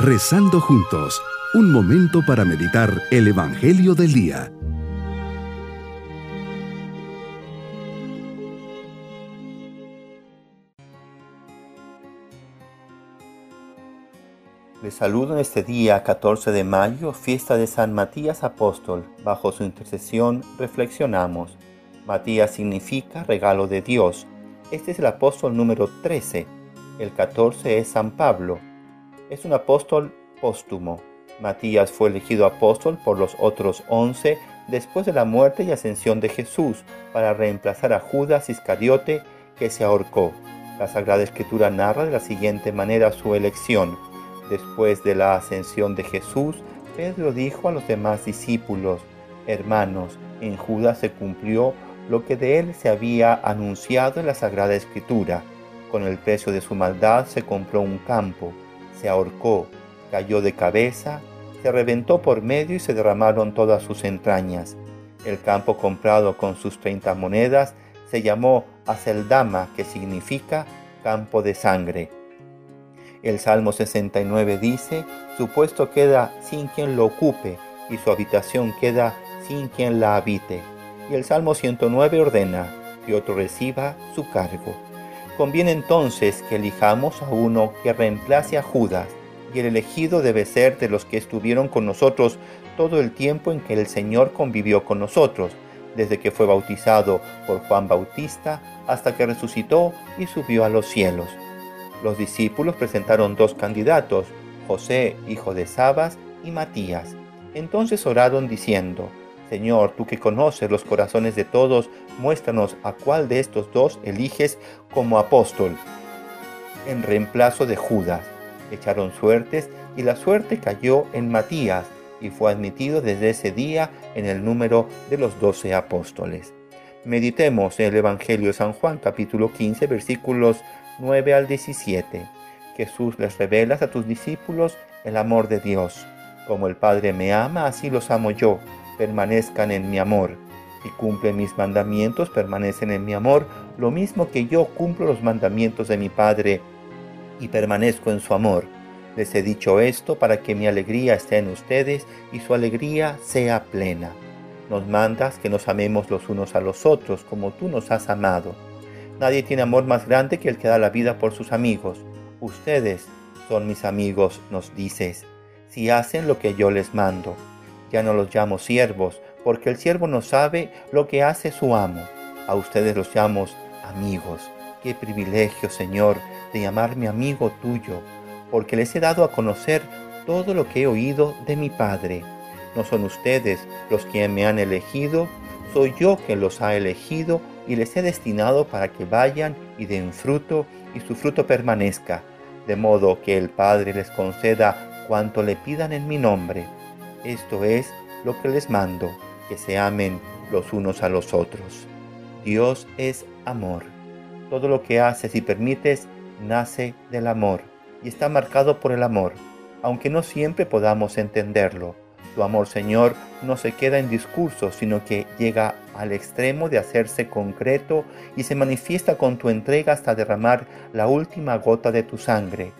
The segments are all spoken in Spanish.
Rezando juntos, un momento para meditar el Evangelio del Día. Les saludo en este día 14 de mayo, fiesta de San Matías Apóstol. Bajo su intercesión reflexionamos. Matías significa regalo de Dios. Este es el apóstol número 13. El 14 es San Pablo. Es un apóstol póstumo. Matías fue elegido apóstol por los otros 11 después de la muerte y ascensión de Jesús para reemplazar a Judas Iscariote que se ahorcó. La Sagrada Escritura narra de la siguiente manera su elección. Después de la ascensión de Jesús, Pedro dijo a los demás discípulos, Hermanos, en Judas se cumplió lo que de él se había anunciado en la Sagrada Escritura. Con el precio de su maldad se compró un campo, se ahorcó, cayó de cabeza, se reventó por medio y se derramaron todas sus entrañas. El campo comprado con sus treinta monedas se llamó Aceldama, que significa campo de sangre. El Salmo 69 dice, su puesto queda sin quien lo ocupe y su habitación queda sin quien la habite. Y el Salmo 109 ordena que otro reciba su cargo. Conviene entonces que elijamos a uno que reemplace a Judas, y el elegido debe ser de los que estuvieron con nosotros todo el tiempo en que el Señor convivió con nosotros, desde que fue bautizado por Juan Bautista hasta que resucitó y subió a los cielos los discípulos presentaron dos candidatos, José, hijo de Sabas, y Matías. Entonces oraron diciendo, Señor, tú que conoces los corazones de todos, muéstranos a cuál de estos dos eliges como apóstol. En reemplazo de Judas, echaron suertes y la suerte cayó en Matías y fue admitido desde ese día en el número de los doce apóstoles. Meditemos en el Evangelio de San Juan capítulo 15 versículos 9 al 17. Jesús les revelas a tus discípulos el amor de Dios. Como el Padre me ama, así los amo yo. Permanezcan en mi amor. Si cumplen mis mandamientos, permanecen en mi amor, lo mismo que yo cumplo los mandamientos de mi Padre y permanezco en su amor. Les he dicho esto para que mi alegría esté en ustedes y su alegría sea plena. Nos mandas que nos amemos los unos a los otros como tú nos has amado. Nadie tiene amor más grande que el que da la vida por sus amigos. Ustedes son mis amigos, nos dices, si hacen lo que yo les mando. Ya no los llamo siervos, porque el siervo no sabe lo que hace su amo. A ustedes los llamo amigos. Qué privilegio, Señor, de llamarme amigo tuyo, porque les he dado a conocer todo lo que he oído de mi Padre. No son ustedes los que me han elegido, soy yo quien los ha elegido y les he destinado para que vayan y den fruto y su fruto permanezca, de modo que el Padre les conceda cuanto le pidan en mi nombre. Esto es lo que les mando, que se amen los unos a los otros. Dios es amor. Todo lo que haces y permites nace del amor y está marcado por el amor, aunque no siempre podamos entenderlo tu amor, Señor, no se queda en discurso, sino que llega al extremo de hacerse concreto y se manifiesta con tu entrega hasta derramar la última gota de tu sangre.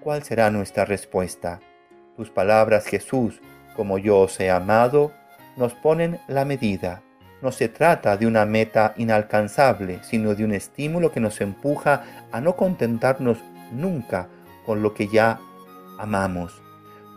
¿Cuál será nuestra respuesta? Tus palabras, Jesús, como yo os he amado, nos ponen la medida. No se trata de una meta inalcanzable, sino de un estímulo que nos empuja a no contentarnos nunca con lo que ya amamos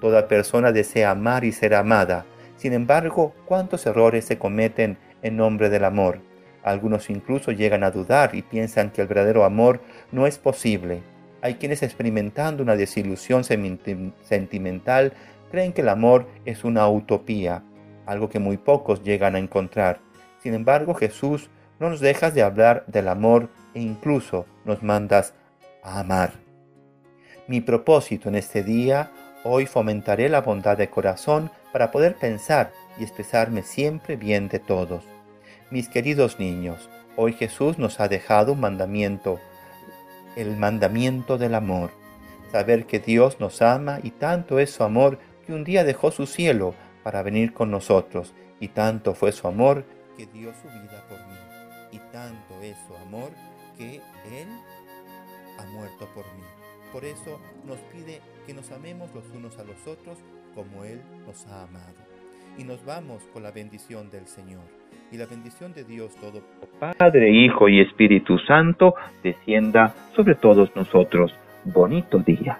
Toda persona desea amar y ser amada. Sin embargo, ¿cuántos errores se cometen en nombre del amor? Algunos incluso llegan a dudar y piensan que el verdadero amor no es posible. Hay quienes experimentando una desilusión sentimental creen que el amor es una utopía, algo que muy pocos llegan a encontrar. Sin embargo, Jesús no nos dejas de hablar del amor e incluso nos mandas a amar. Mi propósito en este día Hoy fomentaré la bondad de corazón para poder pensar y expresarme siempre bien de todos. Mis queridos niños, hoy Jesús nos ha dejado un mandamiento, el mandamiento del amor. Saber que Dios nos ama y tanto es su amor que un día dejó su cielo para venir con nosotros, y tanto fue su amor que dio su vida por mí, y tanto es su amor que Él ha muerto por mí. por eso nos pide que nos amemos los unos a los otros como Él nos ha amado. Y nos vamos con la bendición del Señor. Y la bendición de Dios todo Padre, Hijo y Espíritu Santo descienda sobre todos nosotros. Bonito día.